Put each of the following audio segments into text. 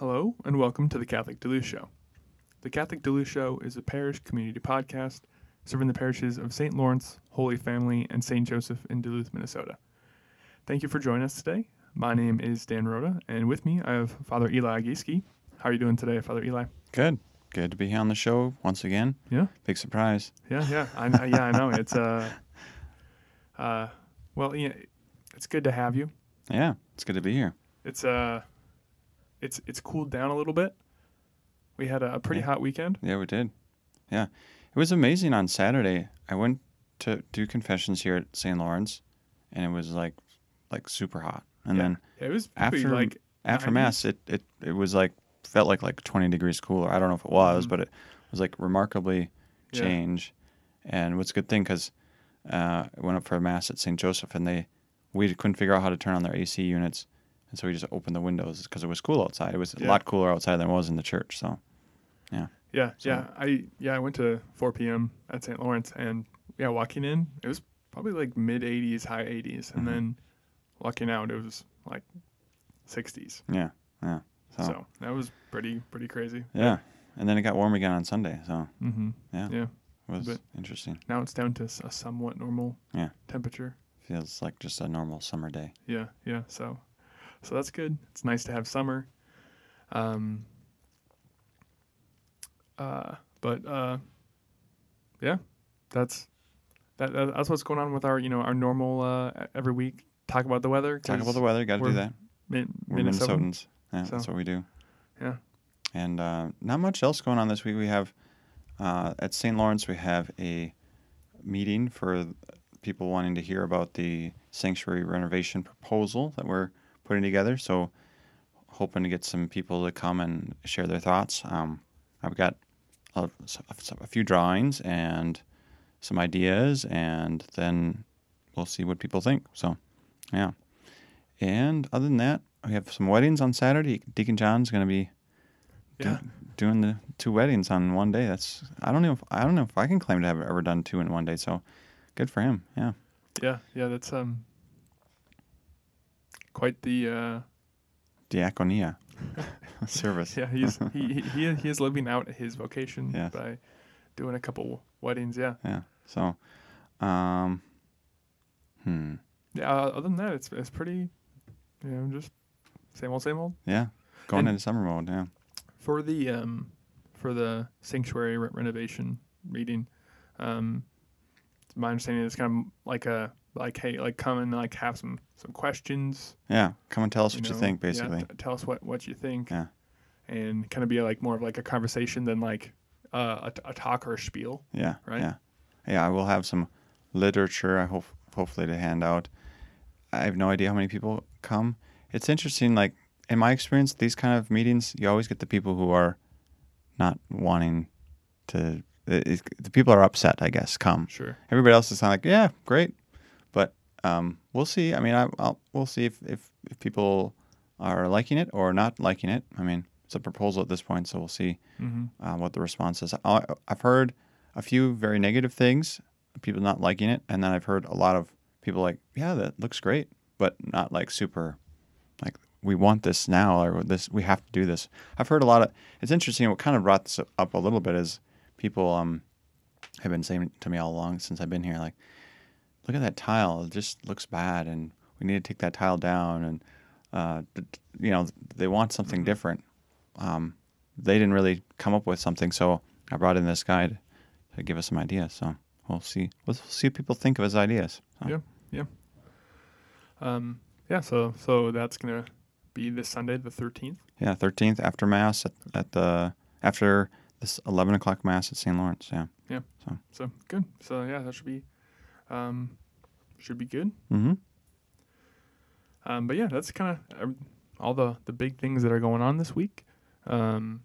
Hello, and welcome to the Catholic Duluth Show. The Catholic Duluth Show is a parish community podcast serving the parishes of St. Lawrence, Holy Family, and St. Joseph in Duluth, Minnesota. Thank you for joining us today. My name is Dan Rhoda, and with me I have Father Eli Gieske. How are you doing today, Father Eli? Good. Good to be here on the show once again. Yeah, Big surprise. yeah, yeah. I, I- yeah, I know. It's uh, uh, well, yeah, it's good to have you. Yeah, it's good to be here. It's uh, it's it's cooled down a little bit. We had a, a pretty Yeah. hot weekend. Yeah, we did. Yeah. It was amazing on Saturday. I went to do confessions here at St. Lawrence and it was like like super hot. And Yeah. then Yeah, it was after like after 90s? mass it, it it was like felt like like 20 degrees cooler. I don't know if it was, Mhm. but it was like remarkably change. And what's a good thing cuz uh, I went up for a mass at St. Joseph and they we couldn't figure out how to turn on their AC units. And so we just opened the windows because it was cool outside. It was a lot cooler outside than it was in the church. So Yeah, So- yeah. I yeah, I went to 4 p.m. at St. Lawrence, and yeah, walking in, it was probably like mid 80s, high 80s, and Mhm. then walking out, it was like 60s. yeah, yeah. So, So, that was pretty pretty crazy. yeah. And then it got warm again on Sunday. So Mm-hmm. yeah, Yeah. it was But- interesting. Now it's down to a somewhat normal Yeah. temperature. Feels like just a normal summer day. Yeah, yeah. So, so that's good. It's nice to have summer. Um. Uh, but uh, yeah, that's that, that. That's what's going on with our, you know, our normal uh every week talk about the weather. Talk about the weather. Got to do that. Min- We're Minnesotans. Yeah, so- that's what we do. Yeah. And uh, not much else going on this week. We have uh, at St. Lawrence we have a meeting for people wanting to hear about the sanctuary renovation proposal that we're putting together. So hoping to get some people to come and share their thoughts. Um, I've got a, a few drawings and some ideas, and then we'll see what people think. So, yeah. And other than that, we have some weddings on Saturday. Deacon John's going to be do- Yeah. doing the two weddings on one day. That's I don't know if I don't know if I can claim to have ever done two in one day. So, good for him. Yeah. Yeah, yeah. That's um. Quite the uh. Diaconia service. Yeah, he's he he he is living out his vocation Yes. by doing a couple weddings. Yeah. Yeah. So, um, hmm. Yeah. uh, Other than that, it's it's pretty, you know, just same old, same old. Yeah. Going And- into summer mode. Yeah. For the um, for the sanctuary re- renovation meeting, um, my understanding is kind of like a like hey like come and like have some some questions. Yeah. Come and tell us what you know? think, Yeah, basically. t- tell us what what you think. Yeah. And kind of be like more of like a conversation than like uh, a, t- a talk or a spiel. Yeah. Right? Yeah. Yeah. I will have some literature. I hope hopefully to hand out. I have no idea how many people come. It's interesting. Like in my experience, these kind of meetings, you always get the people who are not wanting to. It, it, the people are upset. I guess come. Sure. Everybody else is kind of like, yeah, great, um, we'll see. I mean, I, I'll, we'll see if, if if people are liking it or not liking it. I mean, it's a proposal at this point, so we'll see Mm-hmm. uh, what the response is. I, I've heard a few very negative things, people not liking it, and then I've heard a lot of people like, yeah, that looks great, but not like super, like we want this now or this we have to do this. I've heard a lot of. It's interesting. What kind of brought this up a little bit is people um have been saying to me all along since I've been here, like, look at that tile, it just looks bad, and we need to take that tile down, and uh, you know they want something Mhm. different. Um, they didn't really come up with something, so I brought in this guy to, to give us some ideas. So we'll see. We'll see what people think of his ideas. So, Yeah. Um, yeah, so so that's gonna be this Sunday, the thirteenth. Yeah, thirteenth after mass at, at the after this eleven o'clock mass at St. Lawrence. Yeah. Yeah. So so good. So yeah, that should be um, should be good. Mm-hmm. Um, but yeah, that's kind of all the the big things that are going on this week. Um,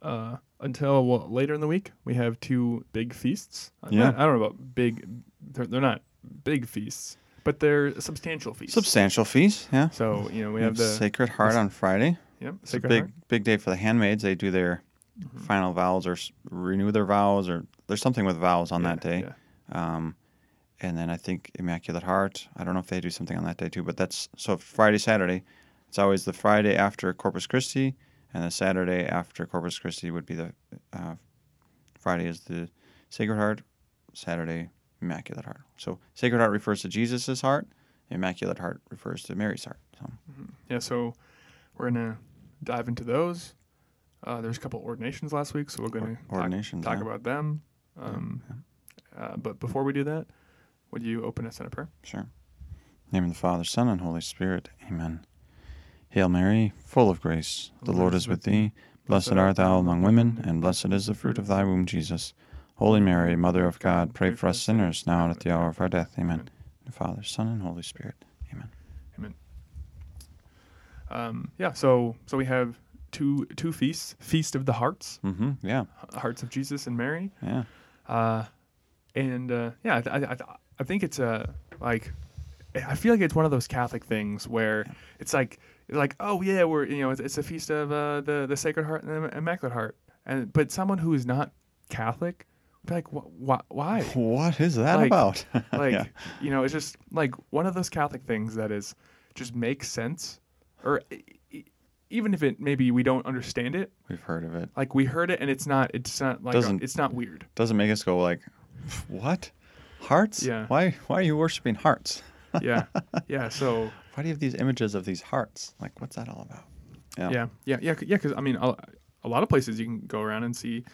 uh, until well, later in the week, we have two big feasts. Uh, Yeah. not- I don't know about big. They're, they're not big feasts, but they're substantial feasts. Substantial feasts, Yeah. so you know we We have the Sacred Heart on Friday. yep It's a big Heart. big day for the handmaids. They do their Mhm. final vows or renew their vows or there's something with vows on Yeah, that day. yeah. Um, and then I think Immaculate Heart. I don't know if they do something on that day too, but that's so Friday, Saturday. It's always the Friday after Corpus Christi, and the Saturday after Corpus Christi would be the uh, Friday is the Sacred Heart, Saturday Immaculate Heart. So Sacred Heart refers to Jesus' heart, Immaculate Heart refers to Mary's heart. So Yeah, so we're gonna dive into those. Uh, there's a couple ordinations last week, so we're gonna talk, talk yeah. about them. Um, uh, but before we do that, would you open us in a prayer? Sure. In the name of the Father, Son, and Holy Spirit. Amen. Hail Mary, full of grace, the Lord is with thee. Blessed art thou among women, and blessed is the fruit of thy womb, Jesus. Holy Mary, Mother of God, pray for us sinners, now and at the hour of our death. Amen. The Father, Son, and Holy Spirit. Amen. Um, yeah, so so we have two two feasts: Feast of the Hearts, Mm-hmm. Yeah. Hearts of Jesus and Mary. Yeah. Uh, and uh, yeah, I, I, I, think it's a like I feel like it's one of those Catholic things where it's like like oh yeah we're you know it's, it's a feast of uh, the the Sacred Heart and the Immaculate Heart and but someone who is not Catholic would like wh- wh- why What is that Like- about? like yeah. you know it's just like one of those Catholic things that is just makes sense or even if it maybe we don't understand it We've heard of it. like we heard it and it's not it's not like Doesn't- it's not weird Doesn't make us go like, what? Hearts? Yeah. Why? Why are you worshiping hearts? yeah yeah so Why do you have these images of these hearts? Like, what's that all about? Yeah. Yeah, yeah, yeah, c- yeah. Because I mean, a, a lot of places you can go around and see,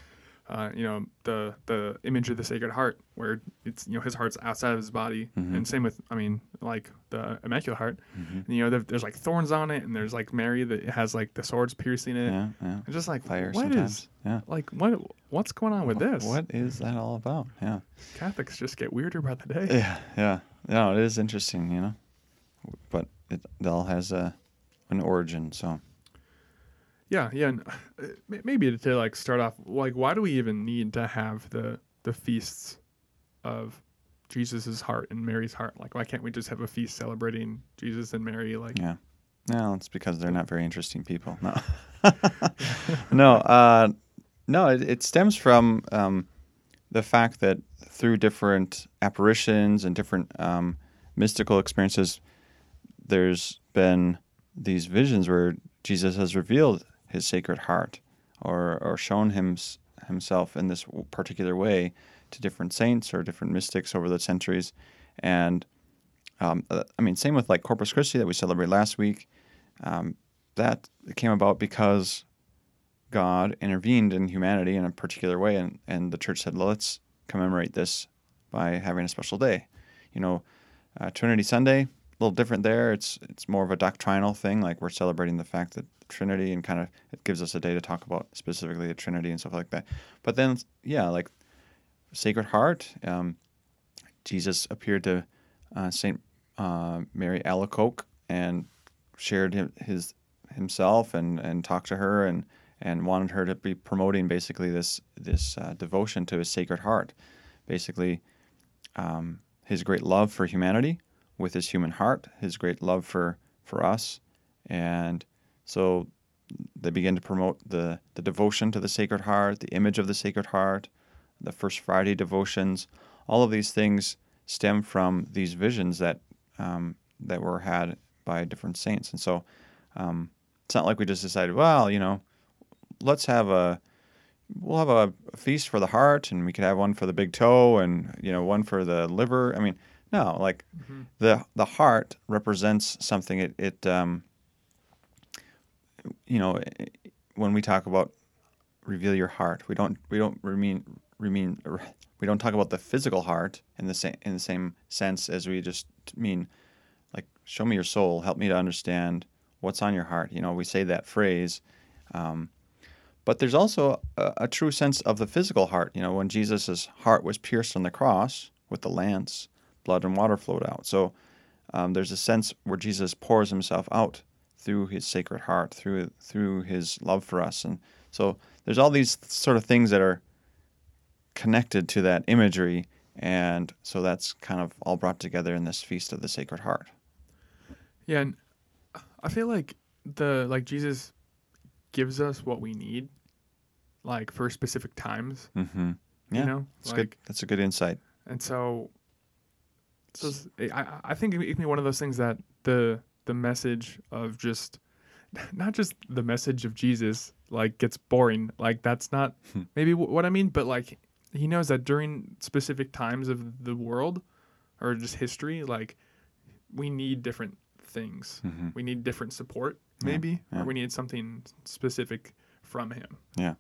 uh, you know, the the image of the Sacred Heart, where it's you know his heart's outside of his body, Mhm. and same with I mean, like the Immaculate Heart. Mhm. And, you know, there, there's like thorns on it, and there's like Mary that has like the swords piercing it. Yeah. Yeah. And just like Fire what sometimes. is Yeah. like what what's going on with this? What is that all about? Yeah. Catholics just get weirder by the day. Yeah. Yeah. No, it is interesting, you know. But it, it all has a an origin. So Yeah, yeah. And, uh, maybe to like start off, like, why do we even need to have the the feasts of Jesus's heart and Mary's heart? Like, why can't we just have a feast celebrating Jesus and Mary? Like, yeah. No, it's because they're not very interesting people. No. no. Uh, no. It, it stems from um, the fact that through different apparitions and different um, mystical experiences, there's been these visions where Jesus has revealed his sacred heart or, or shown him, himself in this particular way to different saints or different mystics over the centuries. And um, uh, I mean, same with like Corpus Christi that we celebrated last week. Um, that came about because God intervened in humanity in a particular way, and, and the church said, let's commemorate this by having a special day. You know, uh, Trinity Sunday, a little different there. It's it's more of a doctrinal thing, like we're celebrating the fact that Trinity, and kind of it gives us a day to talk about specifically the Trinity and stuff like that. But then, yeah, like Sacred Heart, um, Jesus appeared to uh, Saint uh, Mary Alacoque and shared him, his himself and, and talked to her and, and wanted her to be promoting basically this this uh, devotion to his Sacred Heart, basically um, his great love for humanity with his human heart, his great love for for us, and so they begin to promote the the devotion to the Sacred Heart, the image of the Sacred Heart, the First Friday devotions. All of these things stem from these visions that um, that were had by different saints, and so um, it's not like we just decided, well, you know, let's have a we'll have a, a feast for the heart, and we could have one for the big toe, and you know, one for the liver. I mean, no, like Mhm. the the heart represents something. It it um, you know, when we talk about reveal your heart, we don't we don't mean mean we don't talk about the physical heart in the same in the same sense as we just mean like show me your soul, help me to understand what's on your heart. You know, we say that phrase. Um, but there's also a, a true sense of the physical heart. You know, when Jesus' heart was pierced on the cross with the lance, blood and water flowed out. So um, there's a sense where Jesus pours himself out through his sacred heart, through through his love for us, and so there's all these sort of things that are connected to that imagery, and so that's kind of all brought together in this feast of the Sacred Heart. Yeah, and I feel like the like Jesus gives us what we need, like for specific times. Mm-hmm. Yeah, you know, that's like, good. That's a good insight. and so, so I I think it can be one of those things that the the message of just not just the message of Jesus like gets boring. Like that's not Hmm. maybe w- what I mean, but like he knows that during specific times of the world or just history, like we need different things. Mhm. We need different support, maybe, yeah. or we need something specific from him. Yeah,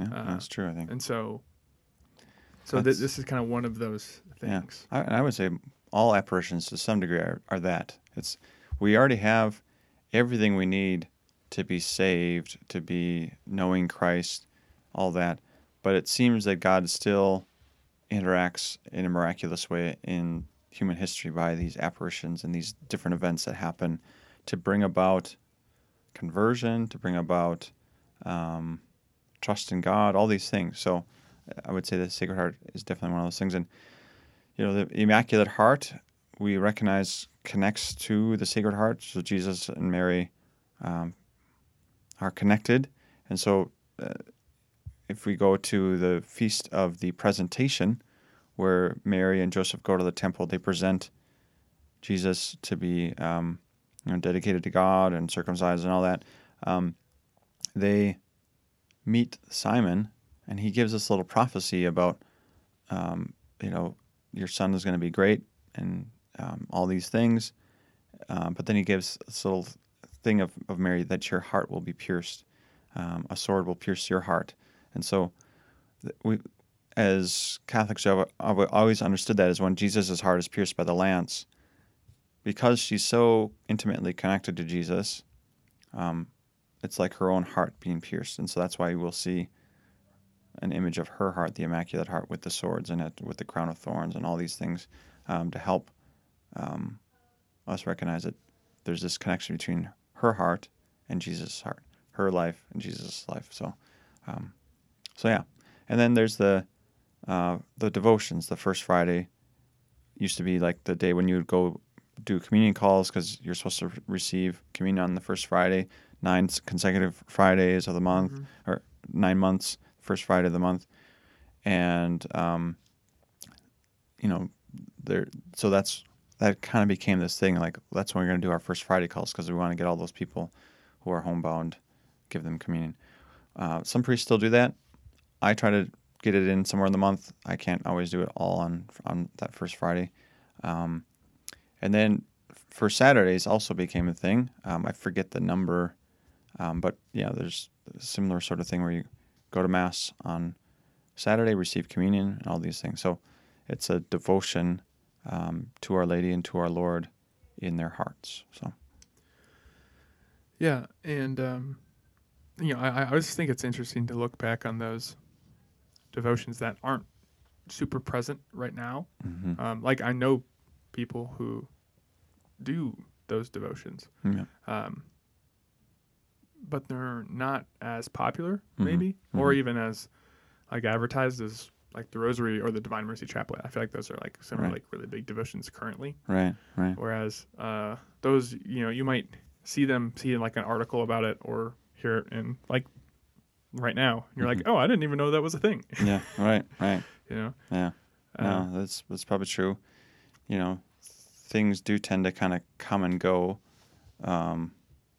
Uh, that's true. I think. And so, so th- this is kind of one of those Yeah. things. I, I would say all apparitions to some degree are, are that. It's we already have everything we need to be saved, to be knowing Christ, all that. But it seems that God still interacts in a miraculous way in human history by these apparitions and these different events that happen to bring about conversion, to bring about um, trust in God, all these things. So I would say the Sacred Heart is definitely one of those things. And you know, the Immaculate Heart we recognize connects to the Sacred Heart. So Jesus and Mary um, are connected, and so uh, if we go to the feast of the Presentation, where Mary and Joseph go to the temple, they present Jesus to be um, you know, dedicated to God and circumcised and all that. Um, they meet Simeon, and he gives this little prophecy about, um, you know, your son is going to be great and um, all these things. Um, but then he gives this little thing of, of Mary that your heart will be pierced. Um, a sword will pierce your heart. And so we, as Catholics, have have always understood that as when Jesus' heart is pierced by the lance, because she's so intimately connected to Jesus, um, it's like her own heart being pierced. And so that's why we'll see an image of her heart, the Immaculate Heart, with the swords in it, with the crown of thorns, and all these things um, to help um, us recognize that there's this connection between her heart and Jesus' heart, her life and Jesus' life. So, um, so yeah. And then there's the uh, the devotions. The first Friday used to be like the day when you would go do communion calls because you're supposed to receive communion on the first Friday, nine consecutive Fridays of the month, Mhm. or nine months, first Friday of the month, and um, you know, there. So that's that kind of became this thing. Like that's when we're going to do our first Friday calls because we want to get all those people who are homebound, give them communion. Uh, some priests still do that. I try to get it in somewhere in the month. I can't always do it all on on that first Friday. Um, and then for Saturdays also became a thing. Um, I forget the number, um, but yeah, there's a similar sort of thing where you go to mass on Saturday, receive communion, and all these things. So it's a devotion um, to Our Lady and to our Lord in their hearts. So Yeah, and um, you know, I, I always think it's interesting to look back on those devotions that aren't super present right now. mhm. Um, like I know people who do those devotions, yeah, um, but they're not as popular, Mhm, maybe, or mhm. even as like advertised as like the Rosary or the Divine Mercy Chaplet. I feel like those are like some Right. like really big devotions currently. right, right, Whereas uh, those, you know, you might see them see in like an article about it or hear it in like right now. You're like, oh, I didn't even know that was a thing. yeah, right, right. you know, Yeah. Uh, No, that's that's probably true. You know, things do tend to kind of come and go, um,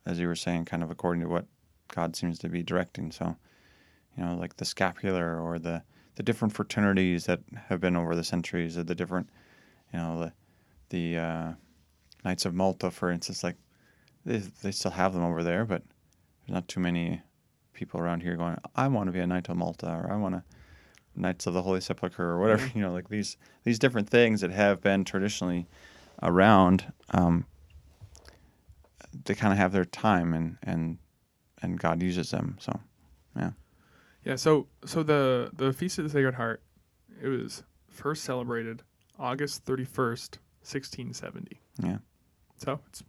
as you were saying, kind of according to what God seems to be directing. So, you know, like the scapular or the the different fraternities that have been over the centuries, or the different, you know, the the uh, Knights of Malta, for instance, like they they still have them over there, but there's not too many people around here going, I want to be a Knight of Malta, or I want to Knights of the Holy Sepulchre, or whatever. You know, like these these different things that have been traditionally around. Um, they kind of have their time, and and and God uses them. So, yeah. Yeah, so, so the the Feast of the Sacred Heart, it was first celebrated August thirty first, sixteen seventy. Yeah. So it's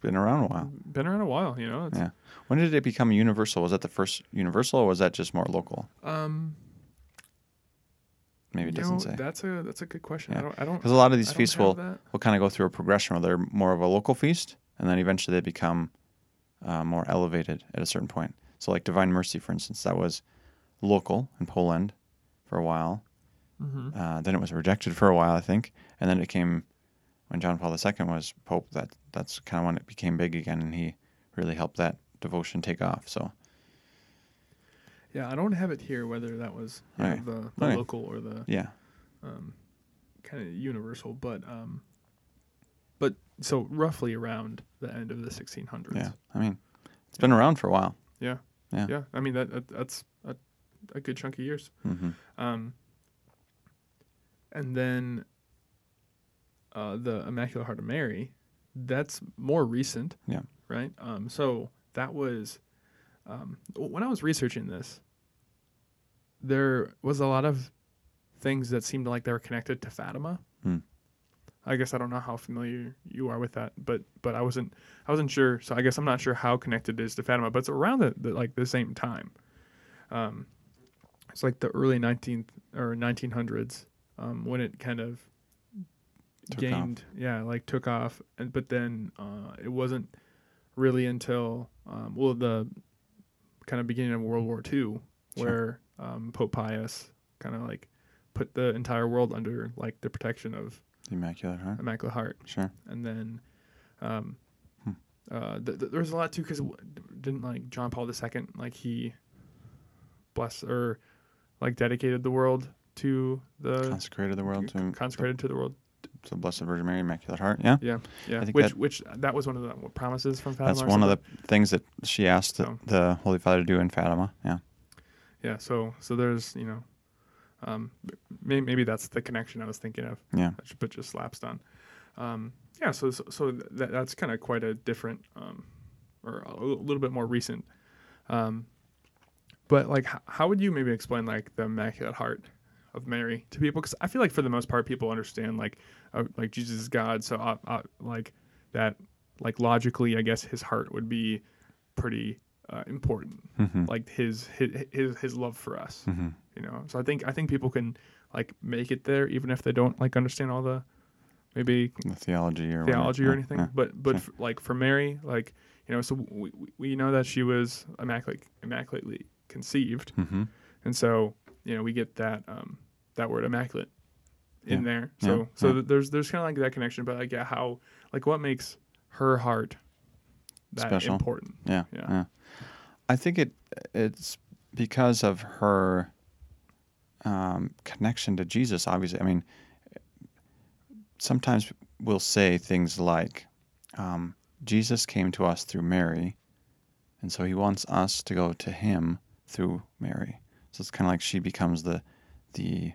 been around a while. been around a while. You know. Yeah. When did it become universal? Was that the first universal, or was that just more local? Um. Maybe it doesn't know, say. That's a that's a good question. Yeah. I don't. I don't. Because a lot of these don't feasts will that. will kind of go through a progression where they're more of a local feast, and then eventually they become uh, more elevated at a certain point. So, like Divine Mercy, for instance, that was local in Poland for a while. Mhm. Uh, then it was rejected for a while, I think, and then it came when John Paul II was Pope. That that's kind of when it became big again, and he really helped that devotion take off. So Yeah, I don't have it here whether that was you know, the, the Okay. local or the yeah, um, kind of universal, but um, but so roughly around the end of the 1600s. yeah. I mean, it's been around for a while. Yeah. Yeah. Yeah. I mean that, that that's a, a good chunk of years. hmm Um, and then uh, the Immaculate Heart of Mary, that's more recent. Yeah. Right. Um, so that was um, when I was researching this. There was a lot of things that seemed like they were connected to Fatima. Hmm. I guess I don't know how familiar you are with that, but but I wasn't I wasn't sure. So I guess I'm not sure how connected it is to Fatima, but it's around the, the like the same time. Um, it's like the early 19th or 1900s um, when it kind of Took gained yeah like took off and but then uh, it wasn't really until um, well the kind of beginning of World War II Sure. where um, Pope Pius kind of like put the entire world under like the protection of The Immaculate Heart. Immaculate Heart Sure. and then um, Hmm. uh, th- th- there was a lot too because didn't like John Paul II like he blessed or like dedicated the world to the Consecrated the world to consecrated to the world to the Blessed Virgin Mary, Immaculate Heart. Yeah. yeah yeah I think which that- which that was one of the promises from Fatima That's one of the things that she asked the, So- the Holy Father to do in Fatima. Yeah. yeah so so there's you know um maybe, maybe that's the connection I was thinking of Yeah. but ju- but just lapsed on. Um, yeah, so so, so that, that's kind of quite a different, um, or a little bit more recent. Um, but like, how would you maybe explain like the Immaculate Heart of Mary to people? Because I feel like for the most part, people understand like uh, like Jesus is God, so uh, uh, like that like logically, I guess his heart would be pretty uh, important, hmm like his his his his love for us hmm you know? So i think i think people can like make it there even if they don't like understand all the maybe The theology or theology or anything. Yeah, but but sure. f- like for mary like you know so we, we- we know that she was immaculate immaculately conceived Yeah. hmm and so you know we get that um that word immaculate in Yeah. there Yeah. so so Yeah. there's there's kind of like that connection but like yeah how like what makes her heart that Special. important Yeah, Yeah. yeah. I think it it's because of her um, connection to Jesus. Obviously, I mean, sometimes we'll say things like, um, "Jesus came to us through Mary, and so He wants us to go to Him through Mary." So it's kind of like she becomes the the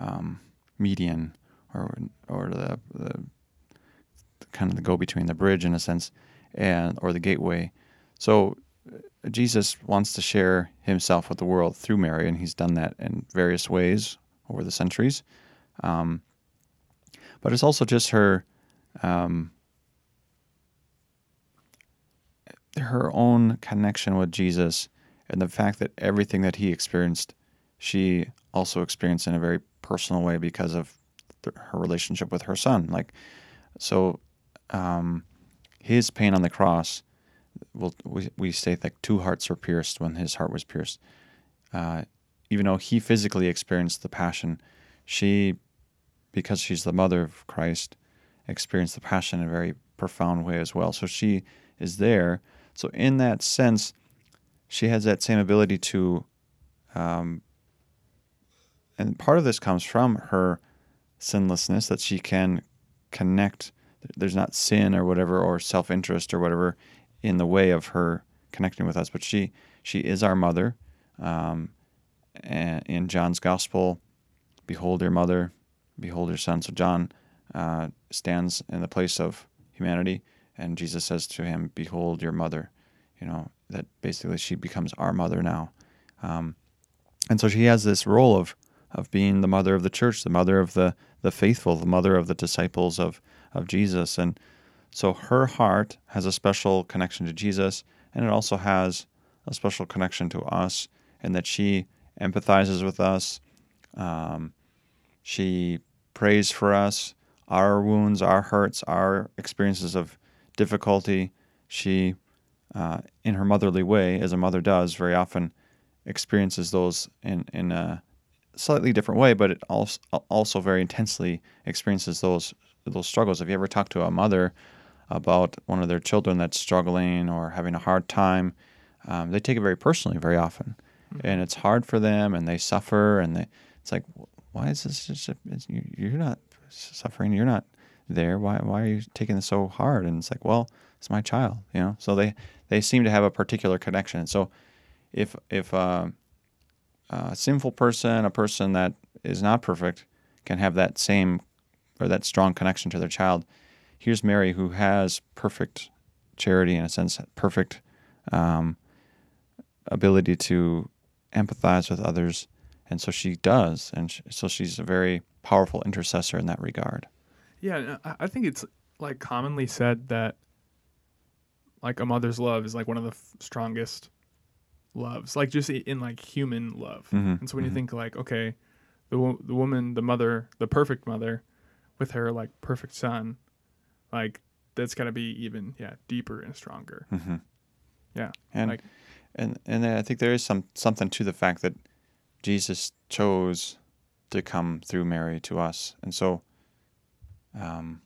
um, median or or the, the kind of the go between the bridge in a sense and or the gateway so uh, Jesus wants to share himself with the world through Mary, and he's done that in various ways over the centuries. Um, but it's also just her um, her own connection with Jesus and the fact that everything that he experienced, she also experienced in a very personal way because of the, her relationship with her son. Like, so um, his pain on the cross well, we, we say like two hearts were pierced when his heart was pierced. Uh, even though he physically experienced the passion, she, because she's the mother of Christ, experienced the passion in a very profound way as well. So she is there. So in that sense, she has that same ability to, um, and part of this comes from her sinlessness that she can connect. There's not sin or whatever or self interest or whatever in the way of her connecting with us, but she she is our mother. Um, and in John's gospel, behold your mother, behold your son. So John uh, stands in the place of humanity, and Jesus says to him, "Behold your mother." You know that basically she becomes our mother now, um, and so she has this role of of being the mother of the church, the mother of the the faithful, the mother of the disciples of of Jesus, and so her heart has a special connection to Jesus, and it also has a special connection to us, in that she empathizes with us. Um, she prays for us, our wounds, our hurts, our experiences of difficulty. She, uh, in her motherly way, as a mother does, very often experiences those in in a slightly different way, but it also also very intensely experiences those those struggles. If you ever talk to a mother about one of their children that's struggling or having a hard time, um, they take it very personally very often, and it's hard for them, and they suffer, and they, it's like, why is this? Just a, you're not suffering. You're not there. Why why are you taking this so hard? And it's like, well, it's my child, you know. So they they seem to have a particular connection. So if if uh, a sinful person, a person that is not perfect, can have that same or that strong connection to their child. Here's Mary who has perfect charity in a sense, perfect um, ability to empathize with others, and so she does, and sh- so she's a very powerful intercessor in that regard. Yeah, I think it's like commonly said that like a mother's love is like one of the f- strongest loves, like just in like human love. Mhm, And so when you mhm. think like, okay, the wo- the woman, the mother, the perfect mother, with her like perfect son, like that's got to be even yeah deeper and stronger. Mm-hmm. Yeah, and like- and and I think there is some something to the fact that Jesus chose to come through Mary to us, and so, um,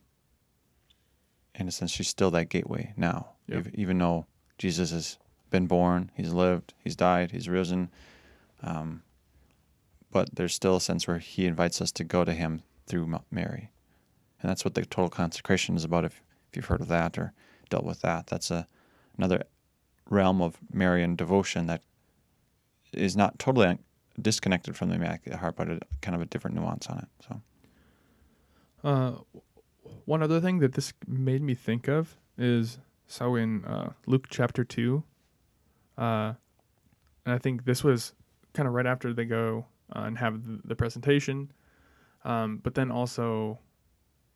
in a sense, she's still that gateway now. Yep. Even though Jesus has been born, he's lived, he's died, he's risen, um, but there's still a sense where he invites us to go to him through Mary, and that's what the total consecration is about. If if you've heard of that or dealt with that, that's a another realm of Marian devotion that is not totally disconnected from the Immaculate Heart, but a, kind of a different nuance on it. So, Uh, one other thing that this made me think of is so in uh, Luke chapter two, uh, and I think this was kind of right after they go uh, and have the, the presentation, um, but then also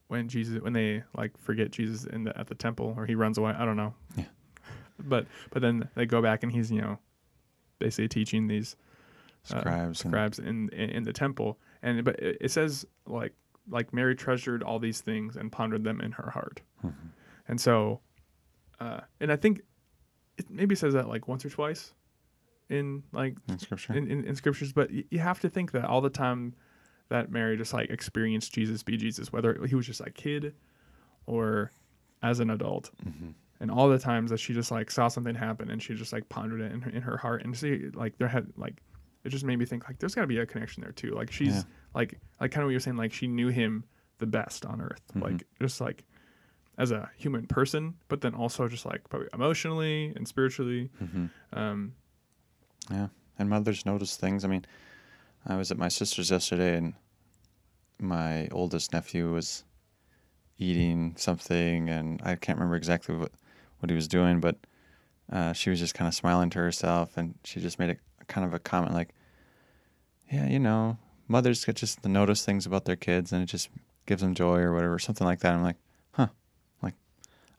when Jesus when they like forget Jesus in the at the temple or he runs away. I don't know. Yeah. But but then they go back and he's you know basically teaching these uh, scribes. scribes in, in in the temple and but it, it says like like mary treasured all these things and pondered them in her heart Mhm. and so uh and i think it maybe says that like once or twice in like in Scripture. in, in, in scriptures but y- you have to think that all the time that mary just like experienced jesus be jesus whether he was just a kid or as an adult Mhm. and all the times that she just like saw something happen and she just like pondered it in her, in her heart and see like there had like it just made me think like there's got to be a connection there too like she's Yeah. like like kind of what you're saying like she knew him the best on earth Mhm. like just like as a human person but then also just like probably emotionally and spiritually Mhm. um Yeah, and mothers notice things. I mean, I was at my sister's yesterday, and my oldest nephew was eating something, and I can't remember exactly what what he was doing, but uh, she was just kind of smiling to herself, and she just made a kind of a comment like, "Yeah, you know, mothers get just to notice things about their kids, and it just gives them joy or whatever, something like that." I'm like, "Huh." Like,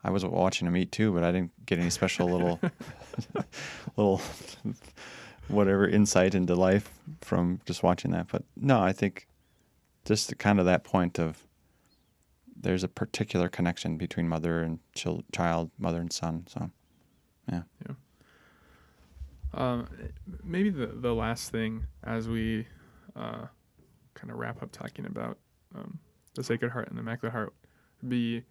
I was watching them eat too, but I didn't get any special little little whatever insight into life from just watching that. But no, I think just kind of that point of there's a particular connection between mother and chil- child, mother and son. So um maybe the the last thing as we uh kind of wrap up talking about um the sacred heart and the immaculate heart would be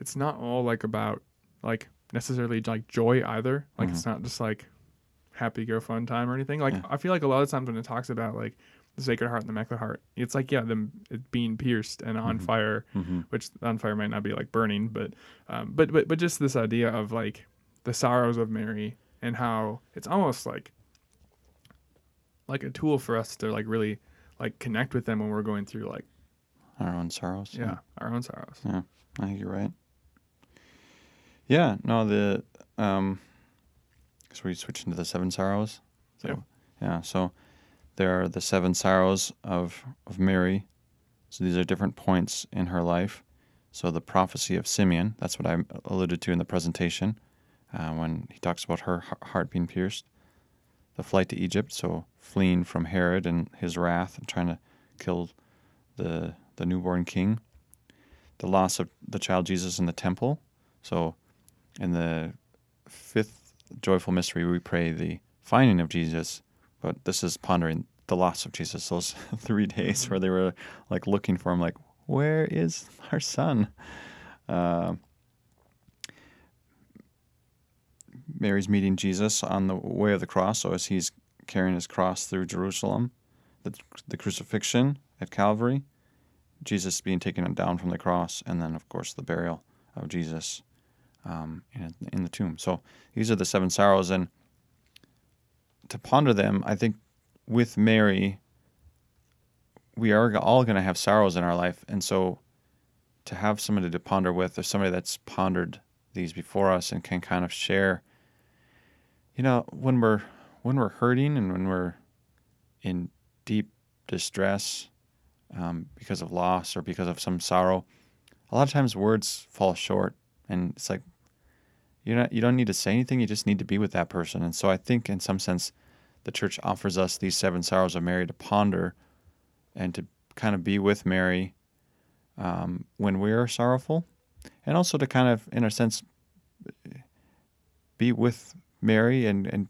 it's not all like about like necessarily like joy either like it's not just like happy go fun time or anything like Yeah. i feel like a lot of times when it talks about like the sacred heart and the immaculate heart it's like yeah them it being pierced and on Mhm. fire mm-hmm. which on fire might not be like burning, but um, but but but just this idea of like the sorrows of Mary and how it's almost like like a tool for us to like really like connect with them when we're going through like our own sorrows. yeah our own sorrows. Yeah, I think you're right. Yeah, no, the um, so we switch into the seven sorrows. So, Yep. Yeah, so there are the seven sorrows of of Mary. So these are different points in her life. So the prophecy of Simeon, that's what I alluded to in the presentation, uh, when he talks about her heart being pierced. The flight to Egypt, so fleeing from Herod and his wrath and trying to kill the the newborn king the loss of the child Jesus in the temple. So, in the fifth joyful mystery, we pray the finding of Jesus, but this is pondering the loss of Jesus. Those three days where they were like looking for him, like, where is our son? Uh, Mary's meeting Jesus on the way of the cross. So as he's carrying his cross through Jerusalem, the, the crucifixion at Calvary, Jesus being taken down from the cross, and then of course the burial of Jesus um, in, in the tomb. So these are the seven sorrows, and to ponder them, I think with Mary, we are all going to have sorrows in our life, and so to have somebody to ponder with, or somebody that's pondered these before us and can kind of share, you know, when we're when we're hurting and when we're in deep distress um, because of loss or because of some sorrow, a lot of times words fall short, and it's like you're not you don't need to say anything. You just need to be with that person. And so I think, in some sense, the church offers us these seven sorrows of Mary to ponder and to kind of be with Mary um, when we are sorrowful, and also to kind of, in a sense, be with Mary and and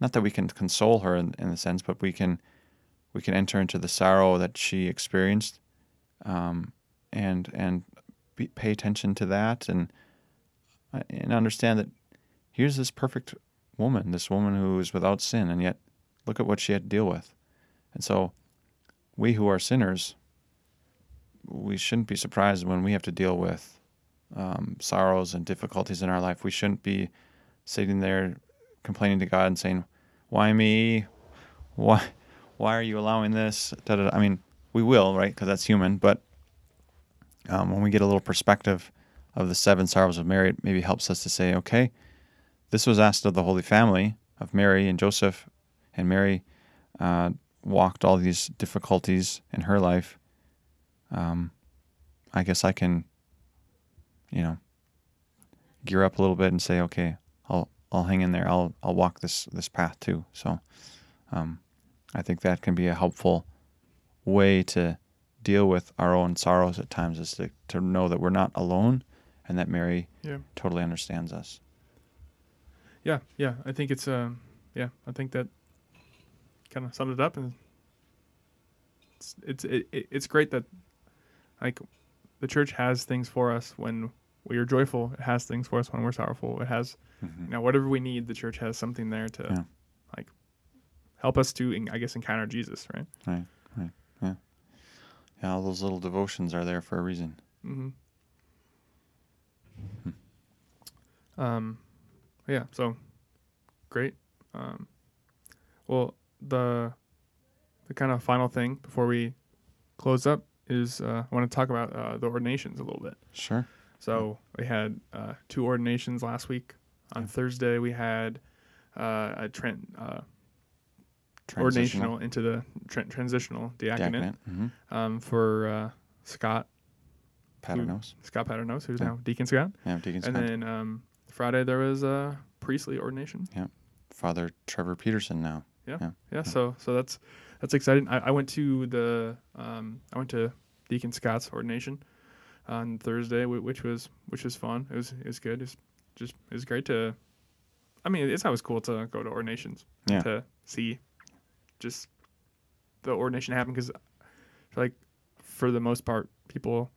not that we can console her in, in a sense, but we can we can enter into the sorrow that she experienced, um, and and be, pay attention to that and and understand that here's this perfect woman, this woman who is without sin, and yet look at what she had to deal with. And so, we who are sinners, we shouldn't be surprised when we have to deal with um, sorrows and difficulties in our life. We shouldn't be sitting there complaining to God and saying, "Why me? Why, why are you allowing this?" Da-da-da. I mean, we will, right? Because that's human. But um, when we get a little perspective of the seven sorrows of Mary, it maybe helps us to say, "Okay, this was asked of the Holy Family of Mary and Joseph, and Mary uh, walked all these difficulties in her life." Um, I guess I can, you know, gear up a little bit and say, "Okay, I'll I'll hang in there. I'll I'll walk this this path too." So, um, I think that can be a helpful way to deal with our own sorrows at times is to, to know that we're not alone and that Mary Yeah. totally understands us. Yeah, yeah. I think it's um, yeah. I think that kind of summed it up, and it's it's it, it- it's great that like the church has things for us when we are joyful. It has things for us when we're sorrowful. It has you know whatever we need. The church has something there to Yeah. like help us to I guess encounter Jesus, right? Right, right, yeah. Yeah, all those little devotions are there for a reason. Mm-hmm. Um, yeah. So great. Um, well, the the kind of final thing before we close up is uh, I want to talk about uh, the ordinations a little bit. Sure. So we had uh, two ordinations last week. On Thursday, we had uh, a tran uh, ordinational into the tran transitional diaconate, diaconate. Mm-hmm. um, for uh, Scott Paternos. Scott Paternos, who's Yeah. now Deacon Scott. Yeah, Deacon And Scott. then um, Friday there was a priestly ordination. Yeah, Father Trevor Peterson now. Yeah, yeah. so so that's that's exciting. I, I went to the um, I went to Deacon Scott's ordination on Thursday, which was which was fun. It was it was good. It's just it was great to. I mean, it's always cool to go to ordinations Yeah. to see just the ordination happen because, like, for the most part, people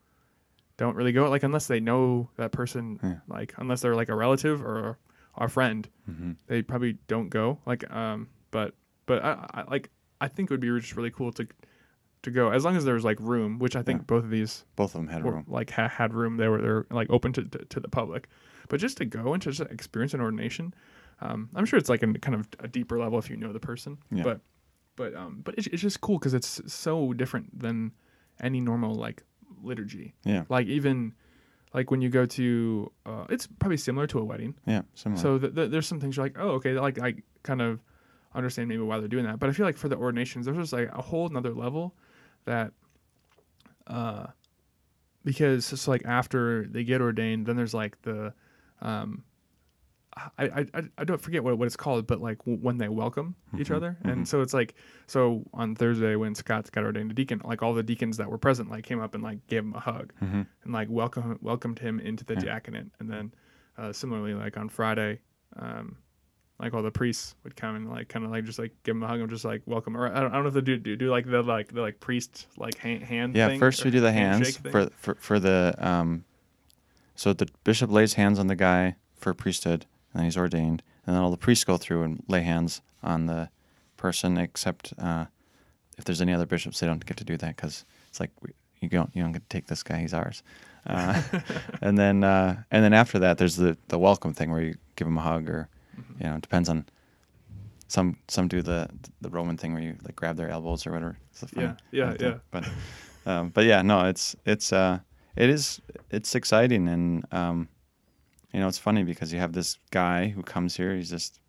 don't really go like unless they know that person, Yeah. like unless they're like a relative or a friend Mm-hmm. they probably don't go. Like, um, but but I, I like I think it would be just really cool to to go as long as there's like room, which I think Yeah. both of these Both of them had were, room. like ha- had room. They were they're like open to, to to the public, but just to go and to just experience an ordination, um, I'm sure it's like a kind of a deeper level if you know the person. Yeah. But but um, but it's it's just cool because it's so different than any normal like liturgy. Yeah. Like even like when you go to uh, it's probably similar to a wedding. Yeah, similar. So th- th- there's some things you're like, oh, okay, like I kind of understand maybe why they're doing that. But I feel like for the ordinations, there's just like a whole nother level that, uh, because it's like after they get ordained, then there's like the, um, I I I, don't forget what what it's called, but like when they welcome each Mhm, other, mhm. and so it's like so on Thursday when Scott got ordained a deacon, like all the deacons that were present like came up and like gave him a hug hmm and like welcome welcomed him into the Yeah. diaconate and then uh, similarly like on friday um like all the priests would come and like kind of like just like give him a hug and just like welcome or i don't, I don't know if they do, do do like the like the like priest like hand, hand Yeah, first we do the hands for, for for the um. So the bishop lays hands on the guy for priesthood, and then he's ordained. and then all the priests go through and lay hands on the person, except uh, if there's any other bishops, they don't get to do that because it's like we, you don't you don't get to take this guy; he's ours. Uh, and then uh, and then after that, there's the the welcome thing where you give him a hug, or Mm-hmm. you know, it depends on. Some some do the the Roman thing where you like grab their elbows or whatever. It's fun, Yeah, yeah, yeah. But um, but yeah, no, it's it's uh it is it's exciting and um you know it's funny because you have this guy who comes here. He's just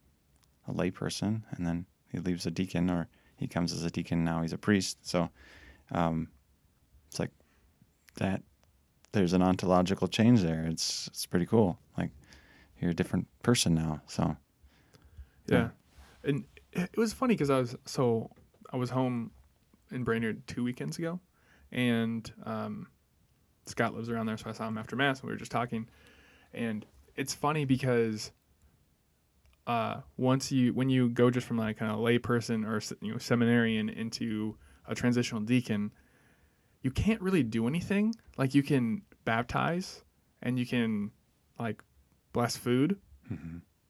a layperson, and then he leaves a deacon, or he comes as a deacon. Now he's a priest. So um, it's like that. There's an ontological change there. It's it's pretty cool. Like you're a different person now. So Yeah. And it it was funny because I was so I was home in Brainerd two weekends ago, and um, Scott lives around there, so I saw him after mass, and we were just talking. And it's funny because uh, once you when you go just from like kind of lay person or you know seminarian into a transitional deacon, you can't really do anything. Like you can baptize and you can like bless food,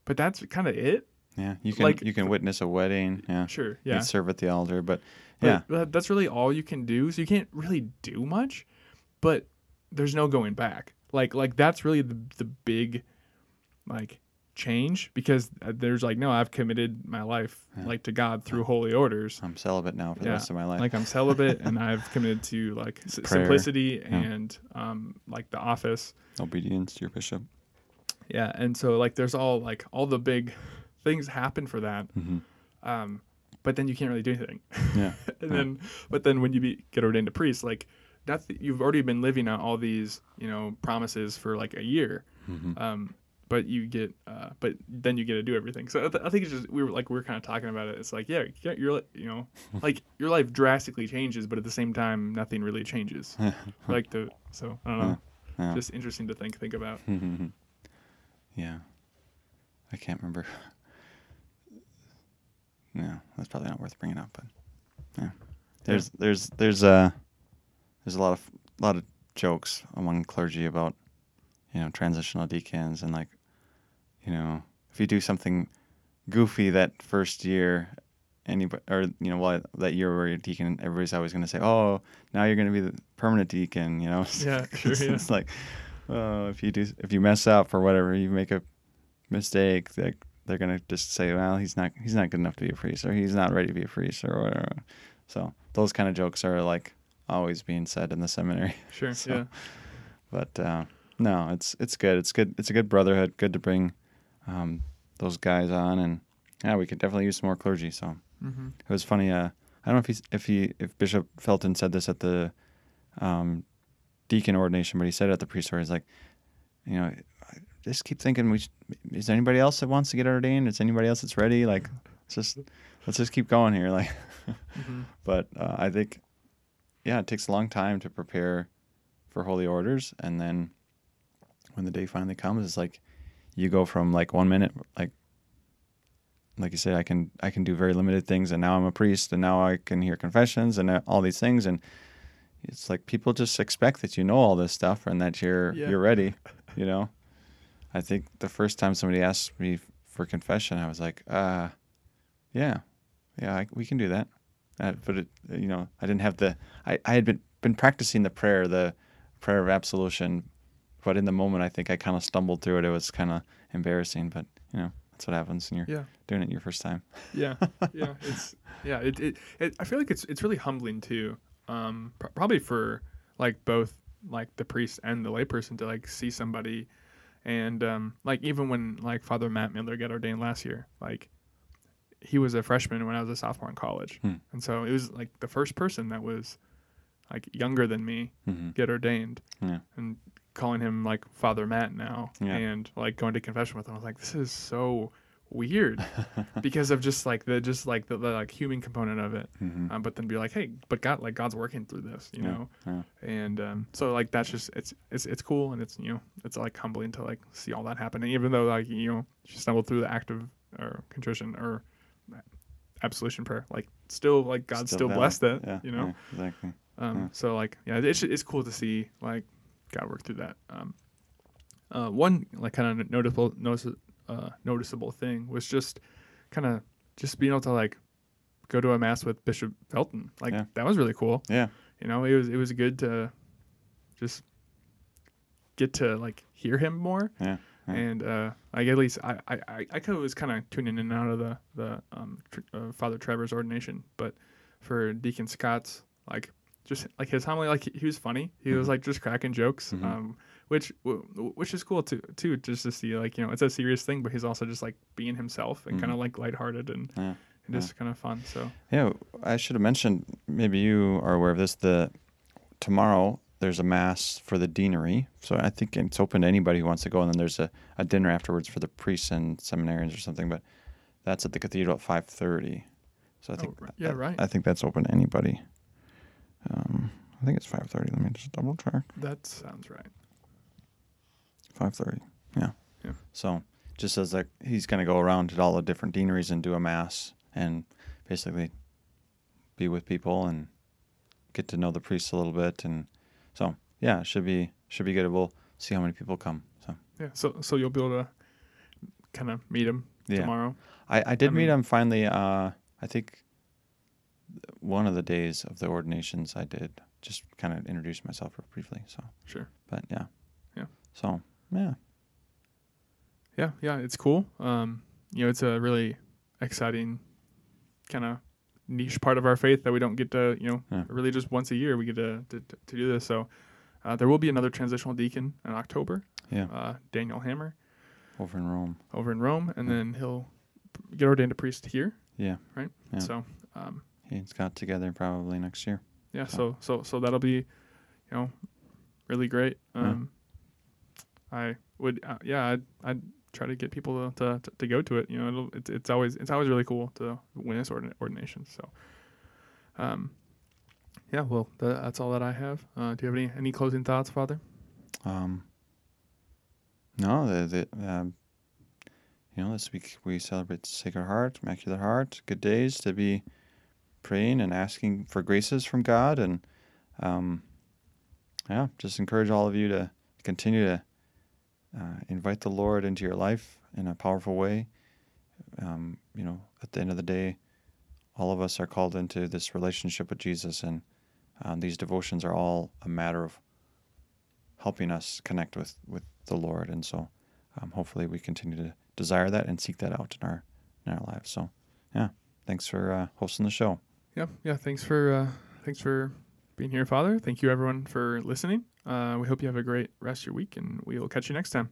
but that's kind of it. yeah, you can Like- you can witness a wedding. Yeah, Sure, You yeah. can serve at the altar, but But yeah, that- that's really all you can do. So you can't really do much, but there's no going back. Like like that's really the the big like change because uh, there's like no, I've committed my life like to God through holy orders. I'm celibate now for the Yeah, rest of my life. Like I'm celibate and I've committed to like s- simplicity and um like the office. Obedience to your bishop. Yeah, and so like there's all like all the big things happen for that. Mhm. Um but then you can't really do anything. Yeah, and Yeah. then but then when you be, get ordained a priest like that's you've already been living out all these you know promises for like a year Mhm. um but you get uh but then you get to do everything so I, th- I think it's just we were like we were kind of talking about it it's like yeah you- you're you know like your life drastically changes but at the same time nothing really changes like the so i don't know Yeah. just interesting to think think about yeah, I can't remember. No, that's probably not worth bringing up. But yeah, there's there's there's uh there's a lot of lot of jokes among clergy about you know transitional deacons and like you know if you do something goofy that first year anybody or you know while that year where you're deacon everybody's always going to say oh now you're going to be the permanent deacon you know Yeah, sure, it's, yeah. it's like oh if you do if you mess up or whatever you make a mistake like they're going to just say well he's not he's not good enough to be a priest or he's not ready to be a priest or whatever so those kind of jokes are like always being said in the seminary sure So- yeah but uh, no, it's it's good. It's good. It's a good brotherhood. Good to bring um, those guys on, and yeah, we could definitely use some more clergy. So mm-hmm. it was funny. Uh, I don't know if he if he if Bishop Felton said this at the um, deacon ordination, but he said it at the priesthood. He's like, you know, I just keep thinking. We should, is there anybody else that wants to get ordained? Is anybody else that's ready? Like, let's just let's just keep going here. Like, Mm-hmm. but uh, I think, yeah, it takes a long time to prepare for holy orders, and then when the day finally comes, it's like you go from like one minute, like like you said, I can I can do very limited things, and now I'm a priest, and now I can hear confessions and uh, all these things, and it's like people just expect that you know all this stuff and that you're Yeah. you're ready, you know. I think the first time somebody asked me for confession, I was like, uh, yeah, yeah, I, we can do that. Uh, but it, you know, I didn't have the. I, I had been been practicing the prayer, the prayer of absolution, but in the moment, I think I kind of stumbled through it. It was kind of embarrassing, but you know, that's what happens when you're yeah doing it your first time. yeah yeah it's yeah it, it, it i feel like it's it's really humbling too um pr- probably for like both like the priest and the layperson to like see somebody and um like even when like father matt miller got ordained last year like he was a freshman when i was a sophomore in college Hmm. and so it was like the first person that was like younger than me hmm get ordained Yeah. and calling him like Father Matt now Yeah. and like going to confession with him. I was like, this is so weird because of just like the just like the, the like human component of it. hmm Um, but then be like, hey, but God, like God's working through this, you Yeah, know. yeah. And um, so like that's just it's it's it's cool and it's you know it's like humbling to like see all that happen. And even though like you know she stumbled through the act of or contrition or absolution prayer, like still like God still, valid. blessed that, Yeah, you know. yeah, exactly. Um, Yeah. So like, yeah, it's it's cool to see like God work through that. Um, uh, one like kind of notable notice, uh, noticeable thing was just kind of just being able to like go to a mass with Bishop Felton. Like Yeah. that was really cool. Yeah. You know, it was it was good to just get to like hear him more. Yeah, And uh, like at least I I I, I kinda was kind of tuning in and out of the the um tr- uh, Father Trevor's ordination, but for Deacon Scott's like just like his homily, like he, he was funny. He was Mhm. like just cracking jokes, Mhm. um, which w- which is cool too. Too just to see like you know it's a serious thing, but he's also just like being himself and Mhm. kind of like lighthearted and, Yeah, and just kind of fun. So Yeah, I should have mentioned. Maybe you are aware of this. The tomorrow there's a mass for the deanery, so I think it's open to anybody who wants to go. And then there's a, a dinner afterwards for the priests and seminarians or something. But that's at the cathedral at five thirty. So I Oh, think right. Yeah, right. I think that's open to anybody. Um, I think it's five thirty. Let me just double check. that sounds right. Five thirty. Yeah. Yeah. So just as like he's gonna go around to all the different deaneries and do a mass and basically be with people and get to know the priests a little bit and so yeah, should be should be good. We'll see how many people come. So Yeah. So so you'll be able to kind of meet him yeah. tomorrow. I, I did I meet mean- him finally uh I think one of the days of the ordinations I did just kind of introduce myself briefly. So Sure. but yeah. Yeah. So yeah. Yeah, yeah, it's cool. Um, you know, it's a really exciting kind of niche part of our faith that we don't get to, you know, Yeah. really just once a year we get to to, to do this. So uh, there will be another transitional deacon in October, Yeah. uh, Daniel Hammer, Over in Rome. over in Rome, and Yeah. then he'll get ordained a priest here, Yeah. right? Yeah. So, um, He's got together probably next year. yeah, So- so so that'll be, you know, really great. Um, I would, uh, yeah, I'd, I'd try to get people to, to, to go to it. You know, it's it's always it's always really cool to witness ordin- ordination. So, um, yeah, well, tha that's all that I have. Uh, do you have any any closing thoughts, Father? Um, no, the, the um, you know, this week we celebrate Sacred Heart, Immaculate Heart. Good days to be praying and asking for graces from God, and um, yeah, just encourage all of you to continue to uh, invite the Lord into your life in a powerful way. Um, you know, at the end of the day, all of us are called into this relationship with Jesus, and um, these devotions are all a matter of helping us connect with with the Lord, and so um, hopefully we continue to desire that and seek that out in our in our lives. So, yeah, thanks for uh, hosting the show. Yeah, yeah. Thanks for uh, thanks for being here, Father. Thank you everyone for listening. Uh, we hope you have a great rest of your week, and we will catch you next time.